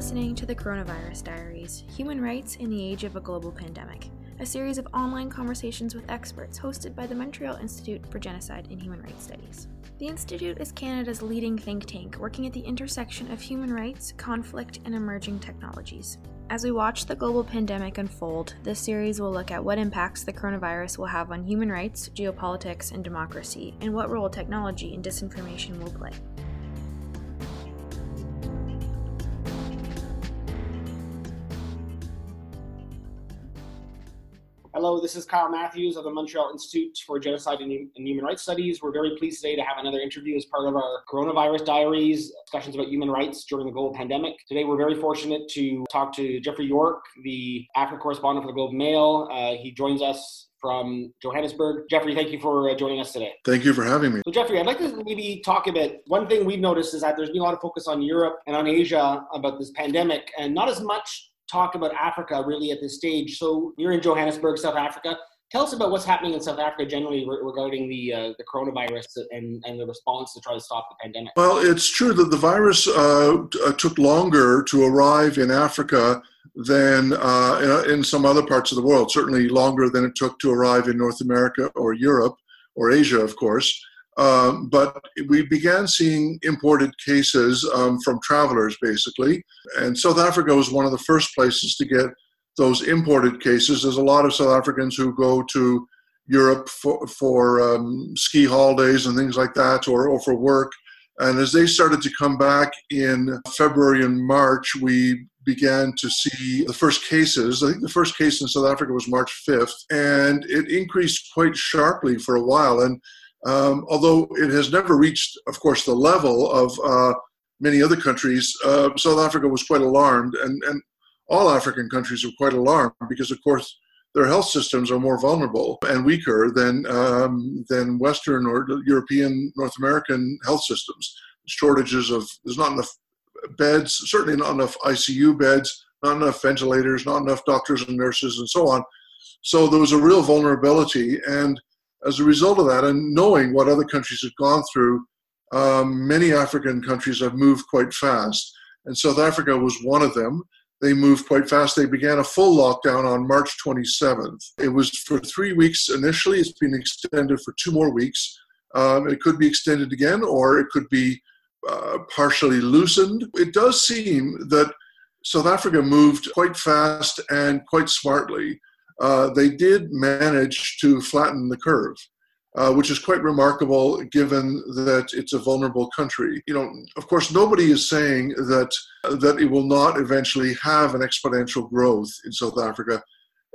listening to the Coronavirus Diaries Human Rights in the Age of a Global Pandemic, a series of online conversations with experts hosted by the Montreal Institute for Genocide and Human Rights Studies. The Institute is Canada's leading think tank working at the intersection of human rights, conflict, and emerging technologies. As we watch the global pandemic unfold, this series will look at what impacts the coronavirus will have on human rights, geopolitics, and democracy, and what role technology and disinformation will play. Hello, this is Kyle Matthews of the Montreal Institute for Genocide and Human Rights Studies. We're very pleased today to have another interview as part of our coronavirus diaries, discussions about human rights during the global pandemic. Today, we're very fortunate to talk to Geoffrey York, the Africa correspondent for the Globe Mail. Uh, he joins us from Johannesburg. Geoffrey, thank you for uh, joining us today. Thank you for having me. So, Geoffrey, I'd like to maybe talk a bit. One thing we've noticed is that there's been a lot of focus on Europe and on Asia about this pandemic, and not as much talk about Africa really at this stage. So you're in Johannesburg, South Africa. Tell us about what's happening in South Africa generally regarding the uh, the coronavirus and, and the response to try to stop the pandemic. Well, it's true that the virus uh, uh took longer to arrive in Africa than uh, in, in some other parts of the world. Certainly longer than it took to arrive in North America or Europe or Asia, of course. Um, but we began seeing imported cases um, from travelers, basically. And South Africa was one of the first places to get those imported cases. There's a lot of South Africans who go to Europe for, for um, ski holidays and things like that, or, or for work. And as they started to come back in February and March, we began to see the first cases. I think the first case in South Africa was March 5th, and it increased quite sharply for a while. And um, although it has never reached, of course, the level of uh, many other countries, uh, South Africa was quite alarmed, and, and all African countries are quite alarmed because, of course, their health systems are more vulnerable and weaker than um, than Western or European, North American health systems. Shortages of there's not enough beds, certainly not enough ICU beds, not enough ventilators, not enough doctors and nurses, and so on. So there was a real vulnerability, and as a result of that, and knowing what other countries have gone through, um, many African countries have moved quite fast. And South Africa was one of them. They moved quite fast. They began a full lockdown on March 27th. It was for three weeks initially. It's been extended for two more weeks. Um, it could be extended again, or it could be uh, partially loosened. It does seem that South Africa moved quite fast and quite smartly uh, they did manage to flatten the curve. Uh, which is quite remarkable given that it's a vulnerable country. You know, of course, nobody is saying that that it will not eventually have an exponential growth in South Africa.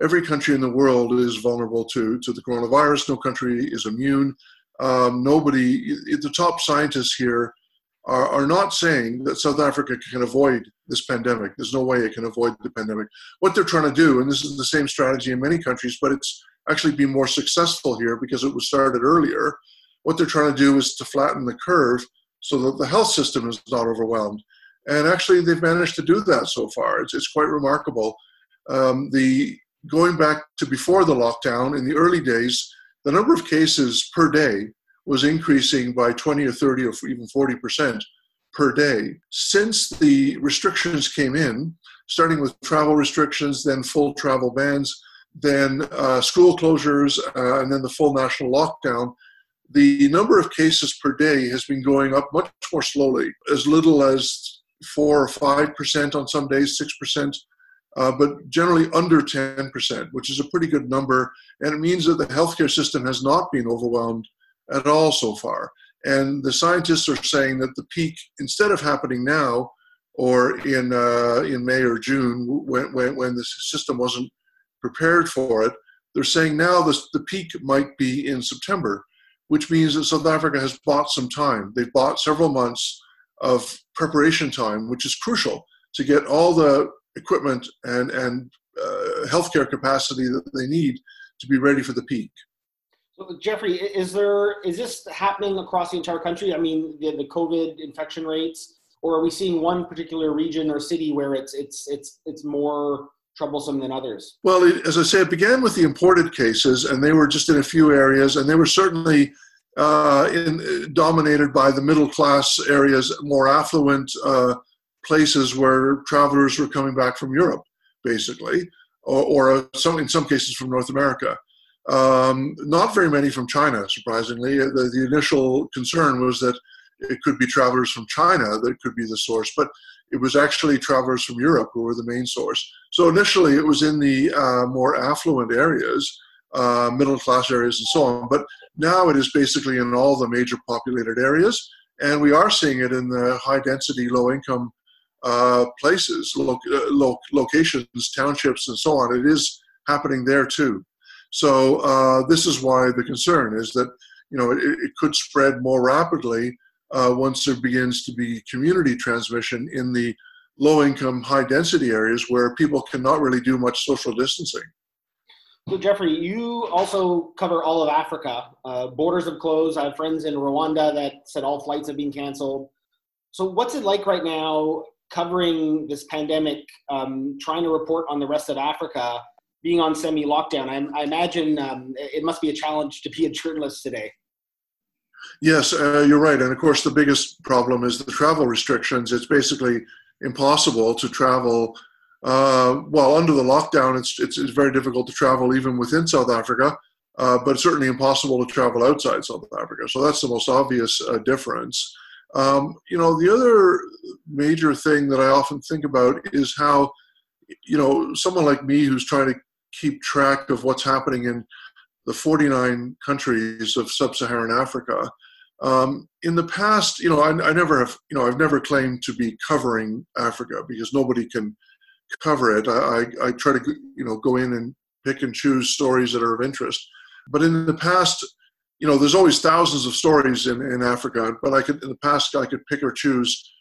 Every country in the world is vulnerable to to the coronavirus. No country is immune. Um, nobody, the top scientists here are, are not saying that South Africa can avoid this pandemic. There's no way it can avoid the pandemic. What they're trying to do, and this is the same strategy in many countries, but it's actually been more successful here because it was started earlier. What they're trying to do is to flatten the curve so that the health system is not overwhelmed. And actually, they've managed to do that so far. It's, it's quite remarkable. Um, the going back to before the lockdown in the early days, the number of cases per day was increasing by 20 or 30 or even 40 percent per day. Since the restrictions came in, starting with travel restrictions, then full travel bans, then uh, school closures, uh, and then the full national lockdown, the number of cases per day has been going up much more slowly, as little as four or five percent on some days, six percent. Uh, but generally under 10%, which is a pretty good number. And it means that the healthcare system has not been overwhelmed at all so far. And the scientists are saying that the peak, instead of happening now or in uh, in May or June when, when, when the system wasn't prepared for it, they're saying now this, the peak might be in September, which means that South Africa has bought some time. They've bought several months of preparation time, which is crucial to get all the equipment and, and uh, healthcare capacity that they need to be ready for the peak. Geoffrey, is there is this happening across the entire country? I mean, the, the COVID infection rates, or are we seeing one particular region or city where it's it's it's it's more troublesome than others? Well, it, as I say, it began with the imported cases, and they were just in a few areas, and they were certainly uh, in, dominated by the middle class areas, more affluent uh, places where travelers were coming back from Europe, basically, or, or uh, some, in some cases from North America. Um, not very many from China, surprisingly. The, the, initial concern was that it could be travelers from China that could be the source, but it was actually travelers from Europe who were the main source. So initially, it was in the uh, more affluent areas, uh, middle class areas, and so on. But now it is basically in all the major populated areas, and we are seeing it in the high density, low income uh, places, lo- uh, lo- locations, townships, and so on. It is happening there too. So uh, this is why the concern is that you know it, it could spread more rapidly uh, once there begins to be community transmission in the low income, high density areas where people cannot really do much social distancing. So, Geoffrey, you also cover all of Africa. Uh, borders have closed. I have friends in Rwanda that said all flights have been canceled. So, what's it like right now covering this pandemic, um, trying to report on the rest of Africa, being on semi lockdown? I, I, imagine um, it must be a challenge to be a journalist today. Yes, uh, you're right. And of course, the biggest problem is the travel restrictions. It's basically impossible to travel uh, well, under the lockdown, it's, it's, it's very difficult to travel even within South Africa, uh, but certainly impossible to travel outside South Africa. So that's the most obvious uh, difference. Um, you know, the other major thing that I often think about is how, you know, someone like me who's trying to keep track of what's happening in the 49 countries of sub-Saharan Africa. Um, in the past, you know, I, I, never have, you know, I've never claimed to be covering Africa because nobody can cover it. I, I, I try to you know go in and pick and choose stories that are of interest. But in the past, you know, there's always thousands of stories in, in Africa. But I could in the past I could pick or choose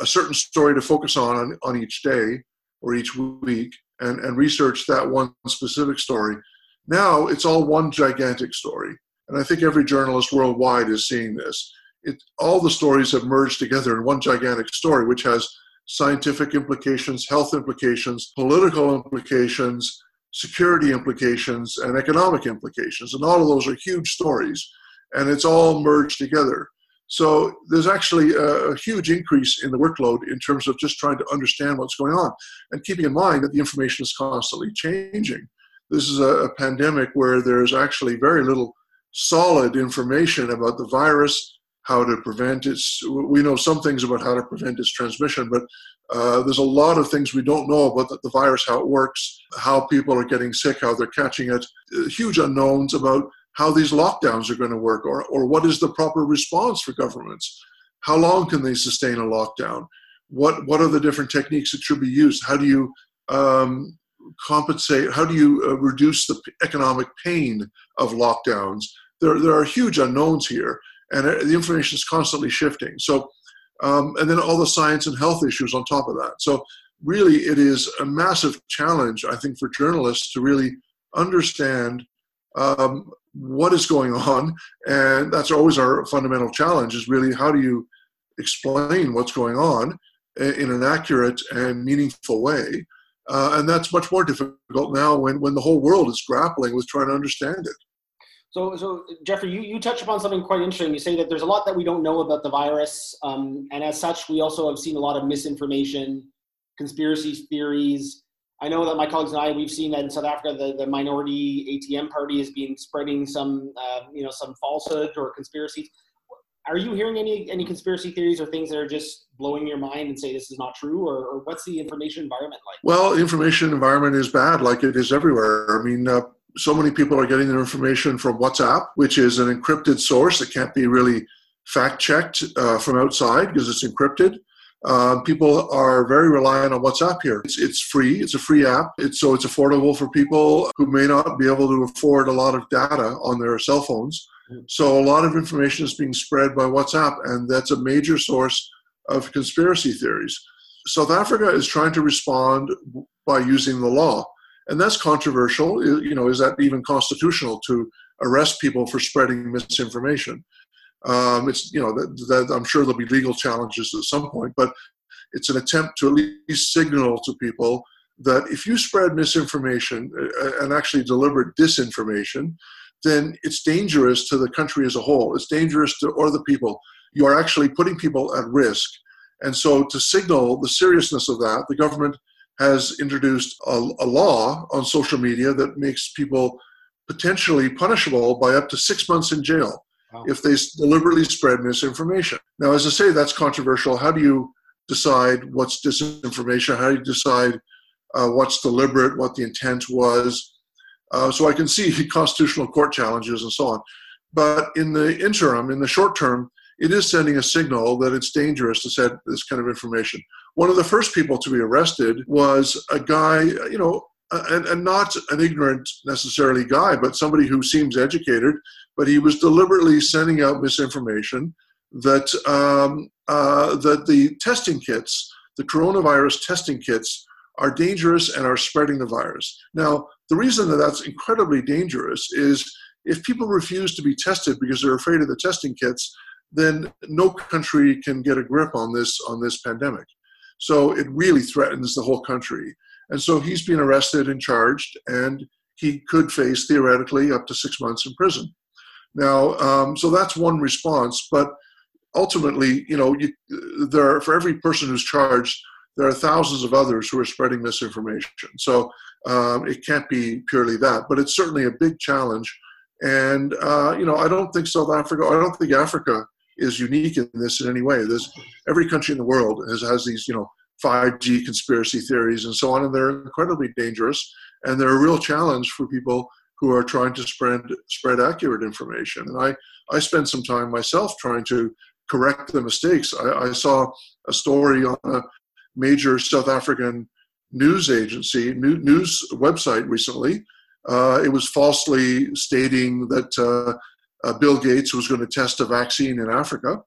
a certain story to focus on on, on each day or each week and, and research that one specific story. Now it's all one gigantic story. And I think every journalist worldwide is seeing this. It, all the stories have merged together in one gigantic story, which has scientific implications, health implications, political implications, security implications, and economic implications. And all of those are huge stories, and it's all merged together. So there's actually a, huge increase in the workload in terms of just trying to understand what's going on and keeping in mind that the information is constantly changing. This is a, a pandemic where there's actually very little solid information about the virus, how to prevent its. We know some things about how to prevent its transmission, but uh, there's a lot of things we don't know about the, the, virus, how it works, how people are getting sick, how they're catching it. Uh, huge unknowns about how these lockdowns are going to work, or or what is the proper response for governments. How long can they sustain a lockdown? What what are the different techniques that should be used? How do you um, compensate? How do you uh, reduce the economic pain of lockdowns? There, there are huge unknowns here and uh, the information is constantly shifting. So, um, and then all the science and health issues on top of that. So, really, it is a massive challenge, I think, for journalists to really understand um, what is going on, and that's always our fundamental challenge: is really how do you explain what's going on in an accurate and meaningful way. Uh, and that's much more difficult now when, when the whole world is grappling with trying to understand it. So, so Geoffrey, you, you touch upon something quite interesting. You say that there's a lot that we don't know about the virus, um, and as such, we also have seen a lot of misinformation, conspiracy theories. I know that my colleagues and I, we've seen that in South Africa, the, the minority ATM party has been spreading some, uh, you know, some falsehood or conspiracies. Are you hearing any any conspiracy theories or things that are just blowing your mind and say this is not true, or, or what's the information environment like? Well, information environment is bad, like it is everywhere. I mean, uh, so many people are getting their information from WhatsApp, which is an encrypted source that can't be really fact checked uh, from outside because it's encrypted. Uh, people are very reliant on WhatsApp here. It's, it's free. It's a free app. It's, so it's affordable for people who may not be able to afford a lot of data on their cell phones. So a lot of information is being spread by WhatsApp, and that's a major source of conspiracy theories. South Africa is trying to respond by using the law and that's controversial. You know, is that even constitutional to arrest people for spreading misinformation? Um, it's you know that, that I'm sure there'll be legal challenges at some point, but it's an attempt to at least signal to people that if you spread misinformation uh, uh, and actually deliberate disinformation, then it's dangerous to the country as a whole. It's dangerous to or the people. You are actually putting people at risk. And so, to signal the seriousness of that, the government has introduced a, a law on social media that makes people potentially punishable by up to six months in jail if they deliberately spread misinformation. Now, as I say, that's controversial. How do you decide what's disinformation? How do you decide uh, what's deliberate, what the intent was? Uh, so I can see constitutional court challenges and so on. But in the interim, in the short term, it is sending a signal that it's dangerous to send this kind of information. One of the first people to be arrested was a guy, you know, and, and not an ignorant necessarily guy, but somebody who seems educated, but he was deliberately sending out misinformation that um, uh, that the testing kits, the coronavirus testing kits, are dangerous and are spreading the virus. Now, the reason that that's incredibly dangerous is if people refuse to be tested because they're afraid of the testing kits, then no country can get a grip on this on this pandemic. So it really threatens the whole country. And so he's been arrested and charged, and he could face theoretically up to six months in prison. Now, um, so that's one response, but ultimately, you know, you, there are, for every person who's charged, there are thousands of others who are spreading misinformation. So um, it can't be purely that, but it's certainly a big challenge. And uh, you know, I don't think South Africa, I don't think Africa is unique in this in any way. There's every country in the world has has these, you know, 5G conspiracy theories and so on, and they're incredibly dangerous. And they're a real challenge for people who are trying to spread spread accurate information. And I I spend some time myself trying to correct the mistakes. I, I saw a story on a major South African news agency new, news website recently. Uh, it was falsely stating that uh, uh, Bill Gates was going to test a vaccine in Africa.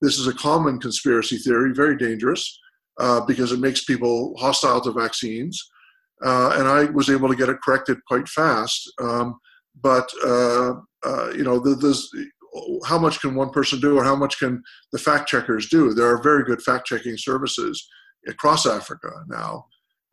This is a common conspiracy theory, very dangerous uh, because it makes people hostile to vaccines. Uh, and I was able to get it corrected quite fast. Um, but uh, uh, you know, how much can one person do, or how much can the fact checkers do? There are very good fact checking services across Africa now,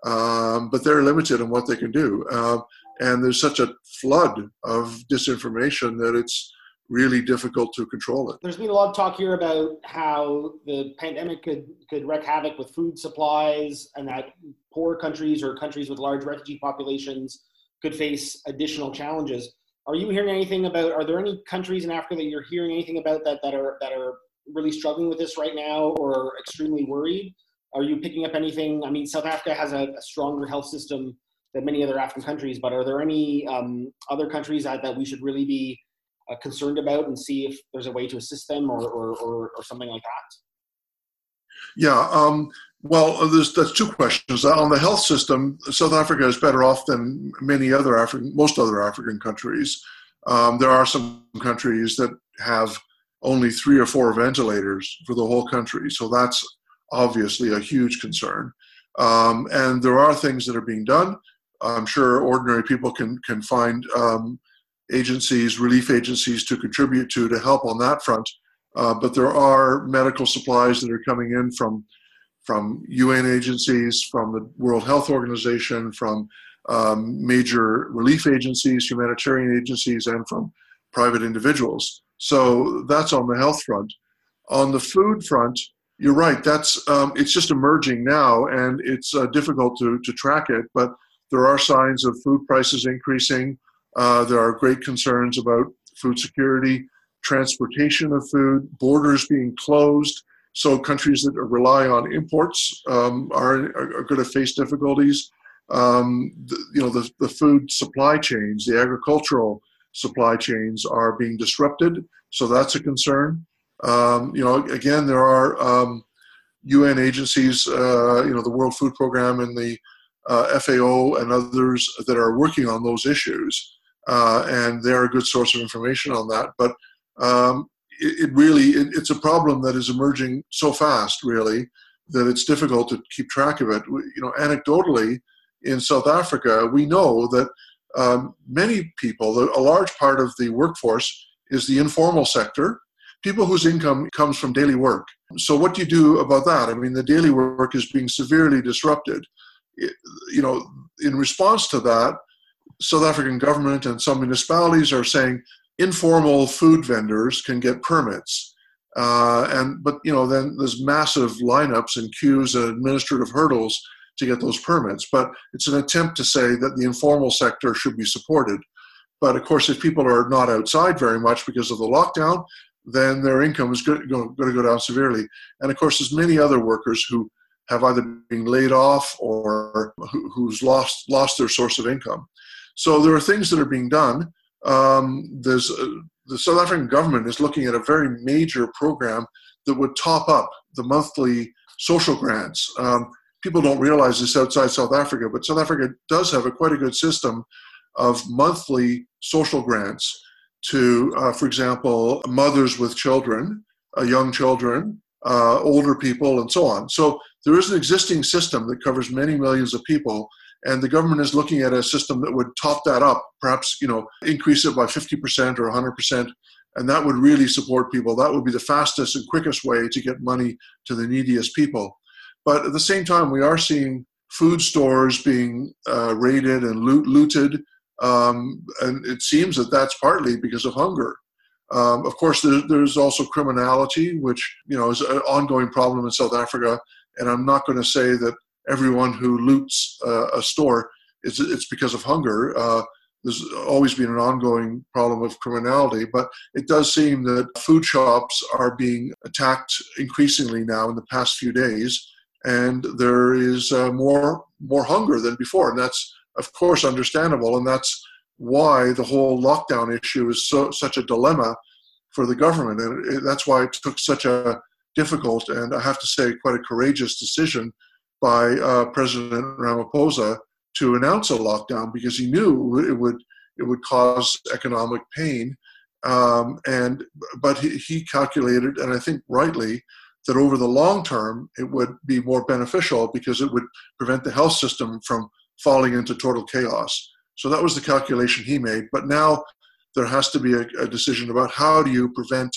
um, but they're limited in what they can do. Uh, and there's such a flood of disinformation that it's really difficult to control it. There's been a lot of talk here about how the pandemic could, could wreak havoc with food supplies and that poor countries or countries with large refugee populations could face additional challenges. Are you hearing anything about, are there any countries in Africa that you're hearing anything about that, that are, that are really struggling with this right now or extremely worried? Are you picking up anything? I mean, South Africa has a, a stronger health system than many other African countries, but are there any um, other countries that, that we should really be uh, concerned about and see if there's a way to assist them or, or, or, or something like that? Yeah, um, well, there's that's two questions. On the health system, South Africa is better off than many other African, most other African countries. Um, there are some countries that have only three or four ventilators for the whole country, so that's obviously a huge concern. Um, and there are things that are being done. I'm sure ordinary people can can find um, agencies, relief agencies to contribute to to help on that front. Uh, but there are medical supplies that are coming in from from UN agencies, from the World Health Organization, from um, major relief agencies, humanitarian agencies, and from private individuals. So that's on the health front. On the food front, you're right. That's um, it's just emerging now, and it's uh, difficult to to track it. But there are signs of food prices increasing. Uh, there are great concerns about food security, transportation of food, borders being closed. So countries that rely on imports um, are, are, going to face difficulties. Um, the, you know, the, the food supply chains, the agricultural supply chains are being disrupted. So that's a concern. Um, you know, again, there are UN um, agencies, uh, you know, the World Food Program and the uh, FAO and others that are working on those issues uh, and they're a good source of information on that. But um, it, it, really it, it's a problem that is emerging so fast, really, that it's difficult to keep track of it. You know, anecdotally, in South Africa, we know that um, many people, a large part of the workforce, is the informal sector, people whose income comes from daily work. So, what do you do about that? I mean, the daily work is being severely disrupted. You know, in response to that, South African government and some municipalities are saying informal food vendors can get permits. Uh, and but you know then there's massive lineups and queues and administrative hurdles to get those permits. But it's an attempt to say that the informal sector should be supported. But of course, if people are not outside very much because of the lockdown, then their income is going to go down severely. And of course, there's many other workers who have either been laid off or who's lost lost their source of income. So there are things that are being done. Um, there's uh, the South African government is looking at a very major program that would top up the monthly social grants. Um, people don't realize this outside South Africa, but South Africa does have a quite a good system of monthly social grants to, uh, for example, mothers with children, uh, young children, uh, older people, and so on. So there is an existing system that covers many millions of people, and the government is looking at a system that would top that up, perhaps you know increase it by 50% or 100%, and that would really support people. That would be the fastest and quickest way to get money to the neediest people. But at the same time, we are seeing food stores being uh, raided and loot, looted um, and it seems that that's partly because of hunger. Um, of course, there, there's also criminality, which you know is an ongoing problem in South Africa. And I'm not going to say that everyone who loots uh, a store is it's because of hunger. Uh, there's always been an ongoing problem of criminality, but it does seem that food shops are being attacked increasingly now in the past few days, and there is uh, more more hunger than before, and that's of course, understandable, and that's why the whole lockdown issue is so such a dilemma for the government, and it, that's why it took such a difficult and I have to say quite a courageous decision by uh, President Ramaphosa to announce a lockdown because he knew it would it would cause economic pain, um, and but he, he calculated, and I think rightly, that over the long term it would be more beneficial because it would prevent the health system from falling into total chaos. So that was the calculation he made. But now there has to be a, a decision about how do you prevent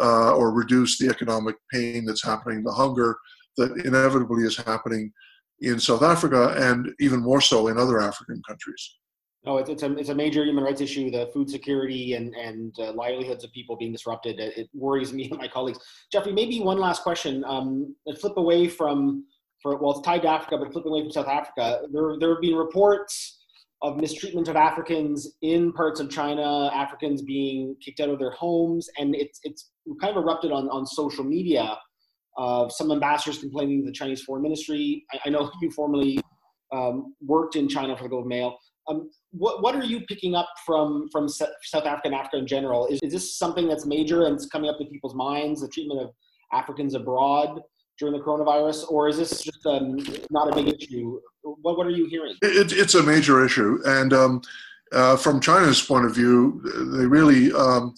uh, or reduce the economic pain that's happening, the hunger that inevitably is happening in South Africa and even more so in other African countries. No, it's, it's, a, it's a major human rights issue. The food security and, and uh, livelihoods of people being disrupted. It, it, worries me and my colleagues. Geoffrey, maybe one last question. Um, flip away from for well, it's tied to Africa, but flip away from South Africa, there there have been reports of mistreatment of Africans in parts of China, Africans being kicked out of their homes, and it's it's kind of erupted on on social media. Uh, some ambassadors complaining to the Chinese Foreign Ministry. I, I know you formerly um, worked in China for the Globe Mail. Um, what what are you picking up from from South Africa and Africa in general? Is is this something that's major and it's coming up in people's minds? The treatment of Africans abroad during the coronavirus, or is this just um, not a big issue? What, what are you hearing? It, it's a major issue. And um, uh, from China's point of view, they really um,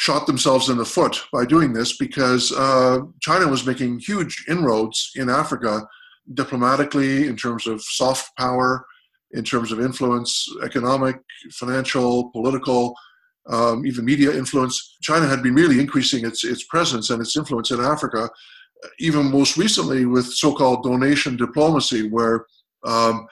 shot themselves in the foot by doing this because uh, China was making huge inroads in Africa diplomatically, in terms of soft power, in terms of influence, economic, financial, political. Um, even media influence. China had been really increasing its its presence and its influence in Africa, even most recently with so-called donation diplomacy, where um,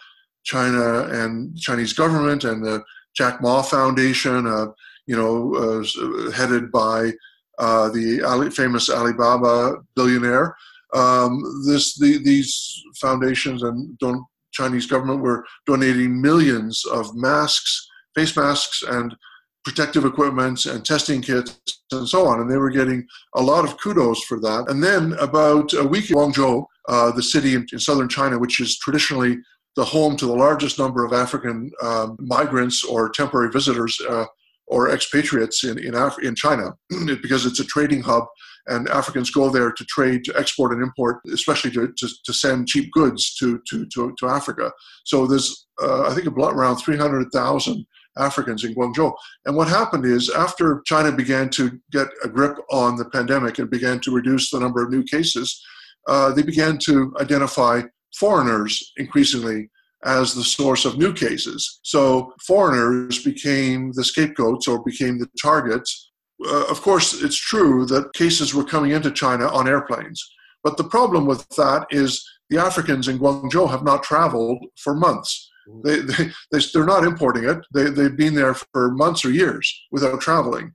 China and Chinese government and the Jack Ma Foundation, uh, you know, uh, headed by uh, the Ali, famous Alibaba billionaire, um, this the, these foundations and don- Chinese government were donating millions of masks, face masks, and protective equipment and testing kits and so on. And they were getting a lot of kudos for that. And then about a week, Guangzhou, uh, the city in, in, southern China, which is traditionally the home to the largest number of African um, migrants or temporary visitors uh, or expatriates in, in, Af- in China, because it's a trading hub and Africans go there to trade, to export and import, especially to, to, to send cheap goods to, to, to, to Africa. So there's, uh, I think, around 300,000 Africans in Guangzhou. And what happened is, after China began to get a grip on the pandemic and began to reduce the number of new cases, uh, they began to identify foreigners increasingly as the source of new cases. So foreigners became the scapegoats or became the targets. Uh, of course, it's true that cases were coming into China on airplanes. But the problem with that is the Africans in Guangzhou have not traveled for months. They, they, they, they're not importing it. They, they've been there for months or years without traveling.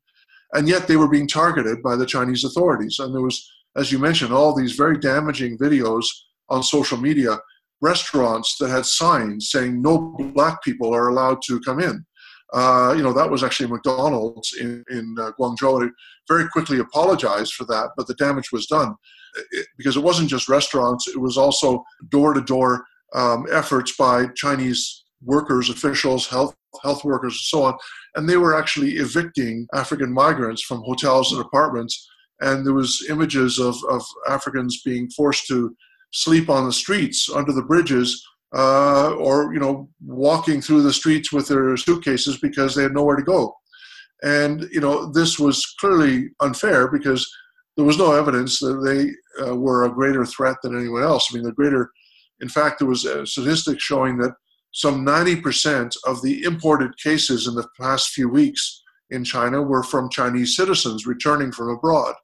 And yet they were being targeted by the Chinese authorities. And there was, as you mentioned, all these very damaging videos on social media, restaurants that had signs saying no black people are allowed to come in. Uh, you know, that was actually McDonald's in, in uh, Guangzhou. It very quickly apologized for that, but the damage was done. It, because it wasn't just restaurants, it was also door to door efforts by Chinese workers, officials, health, health workers, and so on. And they were actually evicting African migrants from hotels and apartments. And there was images of, of Africans being forced to sleep on the streets under the bridges uh, or you know walking through the streets with their suitcases because they had nowhere to go. And you know this was clearly unfair because there was no evidence that they uh, were a greater threat than anyone else. I mean the greater in fact there was a statistic showing that some 90% of the imported cases in the past few weeks in china were from chinese citizens returning from abroad.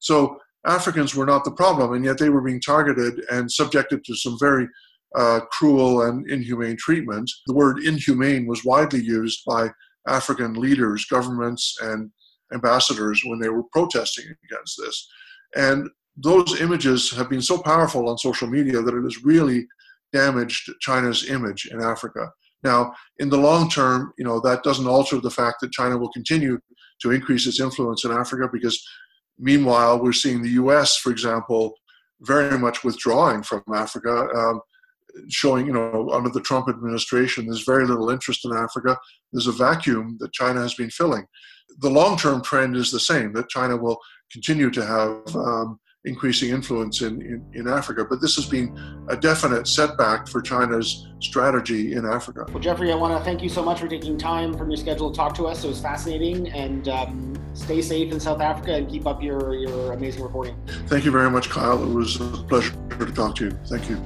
So africans were not the problem and yet they were being targeted and subjected to some very uh, cruel and inhumane treatment. The word inhumane was widely used by African leaders, governments, and ambassadors when they were protesting against this. And those images have been so powerful on social media that it has really damaged China's image in Africa. Now, in the long term, you know, that doesn't alter the fact that China will continue to increase its influence in Africa because meanwhile, we're seeing the US, for example, very much withdrawing from Africa. Um, showing, you know, under the Trump administration, there's very little interest in Africa. There's a vacuum that China has been filling. The long term trend is the same that China will continue to have um, increasing influence in, in, in, Africa. But this has been a definite setback for China's strategy in Africa. Well, Geoffrey, I want to thank you so much for taking time from your schedule to talk to us. It was fascinating. And um, stay safe in South Africa and keep up your, your amazing reporting. Thank you very much, Kyle. It was a pleasure to talk to you. Thank you.